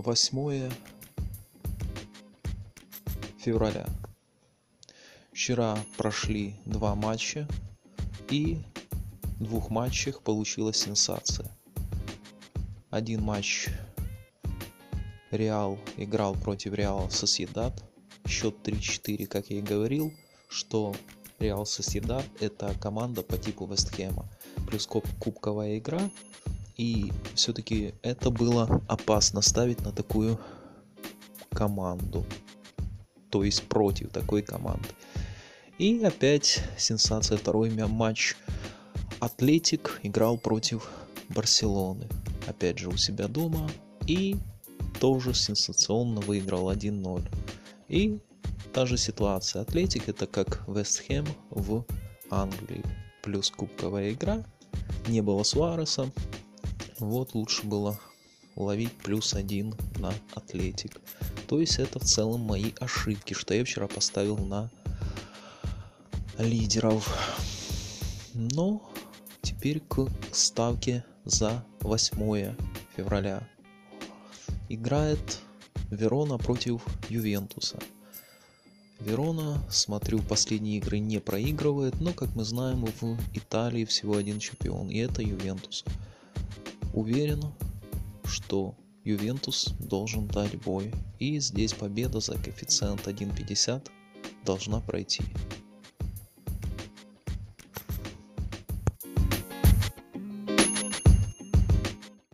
8 февраля. Вчера прошли два матча, и в двух матчах получилась сенсация. Один матч Реал играл против Реал Соседат. Счет 3-4, как я и говорил, что Реал Соседат это команда по типу Вестхэма. Плюс кубковая игра и все-таки это было опасно ставить на такую команду. То есть против такой команды. И опять сенсация второй матч. Атлетик играл против Барселоны. Опять же у себя дома. И тоже сенсационно выиграл 1-0. И та же ситуация. Атлетик это как Вестхэм в Англии. Плюс кубковая игра. Не было Суареса, вот лучше было ловить плюс один на атлетик. То есть это в целом мои ошибки, что я вчера поставил на лидеров. Но теперь к ставке за 8 февраля. Играет Верона против Ювентуса. Верона, смотрю, последние игры не проигрывает, но, как мы знаем, в Италии всего один чемпион, и это Ювентус. Уверен, что Ювентус должен дать бой. И здесь победа за коэффициент 1.50 должна пройти.